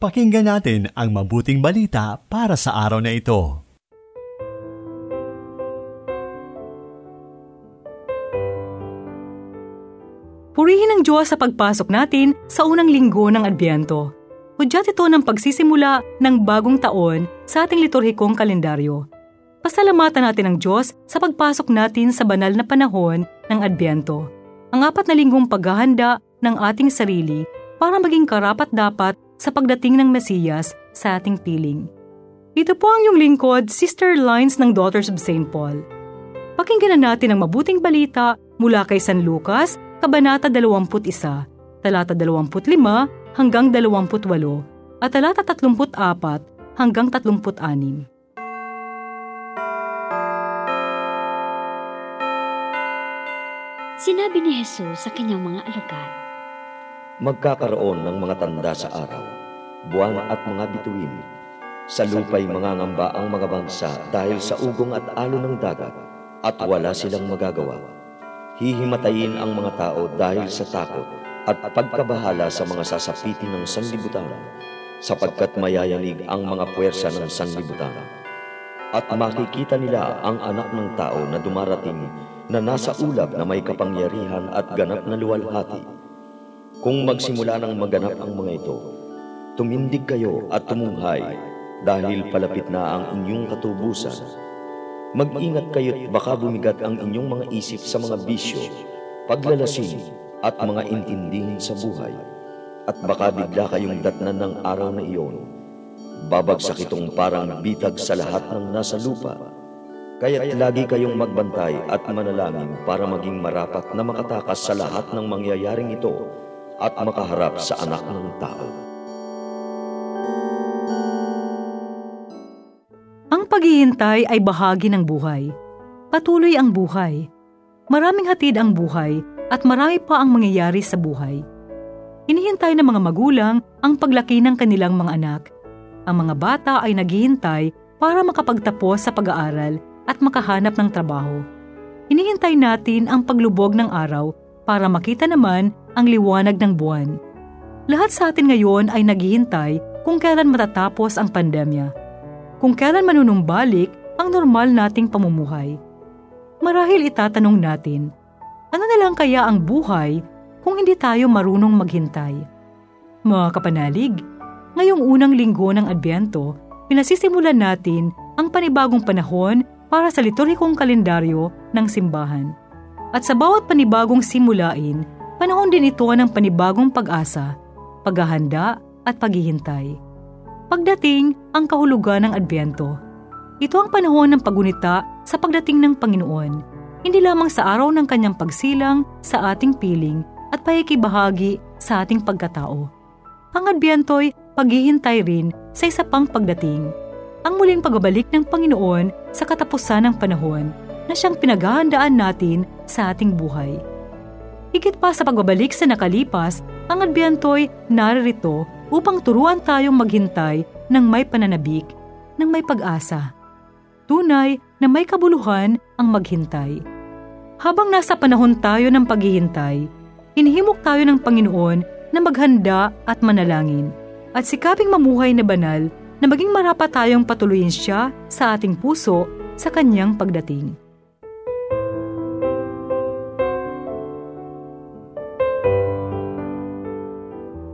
Pakinggan natin ang mabuting balita para sa araw na ito. Purihin ang Diyos sa pagpasok natin sa unang linggo ng Adbyento. Hudyat ito ng pagsisimula ng bagong taon sa ating liturhikong kalendaryo. Pasalamatan natin ang Diyos sa pagpasok natin sa banal na panahon ng Adbyento. Ang apat na linggong paghahanda ng ating sarili para maging karapat-dapat sa pagdating ng Mesiyas sa ating piling. Ito po ang yung lingkod, Sister Lines ng Daughters of St. Paul. Pakinggan na natin ang mabuting balita mula kay San Lucas, Kabanata 21, talata 25 hanggang 28 at talata 34 hanggang 36. Sinabi ni Jesus sa kanyang mga alagad, Magkakaroon ng mga tanda sa araw, buwan at mga bituin. Sa lupa'y mangangamba ang mga bansa dahil sa ugong at alo ng dagat at wala silang magagawa. Hihimatayin ang mga tao dahil sa takot at pagkabahala sa mga sasapitin ng sanlibutan sapagkat mayayanig ang mga puwersa ng sanlibutan. At makikita nila ang anak ng tao na dumarating na nasa ulap na may kapangyarihan at ganap na luwalhati kung magsimula ng maganap ang mga ito, tumindig kayo at tumunghay dahil palapit na ang inyong katubusan. Mag-ingat kayo't baka bumigat ang inyong mga isip sa mga bisyo, paglalasing at mga intindihin sa buhay. At baka bigla kayong datnan ng araw na iyon. Babagsak itong parang bitag sa lahat ng nasa lupa. Kaya't lagi kayong magbantay at manalangin para maging marapat na makatakas sa lahat ng mangyayaring ito at makaharap sa anak ng tao. Ang paghihintay ay bahagi ng buhay. Patuloy ang buhay. Maraming hatid ang buhay at marami pa ang mangyayari sa buhay. Hinihintay ng mga magulang ang paglaki ng kanilang mga anak. Ang mga bata ay naghihintay para makapagtapos sa pag-aaral at makahanap ng trabaho. Hinihintay natin ang paglubog ng araw para makita naman ang liwanag ng buwan. Lahat sa atin ngayon ay naghihintay kung kailan matatapos ang pandemya. Kung kailan manunumbalik ang normal nating pamumuhay. Marahil itatanong natin, ano na lang kaya ang buhay kung hindi tayo marunong maghintay? Mga kapanalig, ngayong unang linggo ng Adbyento, pinasisimulan natin ang panibagong panahon para sa liturhikong kalendaryo ng simbahan. At sa bawat panibagong simulain, panahon din ito ng panibagong pag-asa, paghahanda at paghihintay. Pagdating ang kahulugan ng Adbyento. Ito ang panahon ng pagunita sa pagdating ng Panginoon, hindi lamang sa araw ng kanyang pagsilang sa ating piling at pahikibahagi sa ating pagkatao. Ang Adbyento'y paghihintay rin sa isa pang pagdating, ang muling pagbabalik ng Panginoon sa katapusan ng panahon na siyang pinaghahandaan natin sa ating buhay. Higit pa sa pagbabalik sa nakalipas, ang Adbiantoy naririto upang turuan tayong maghintay ng may pananabik, ng may pag-asa. Tunay na may kabuluhan ang maghintay. Habang nasa panahon tayo ng paghihintay, inihimok tayo ng Panginoon na maghanda at manalangin at sikaping mamuhay na banal na maging marapat tayong patuloyin siya sa ating puso sa kanyang pagdating.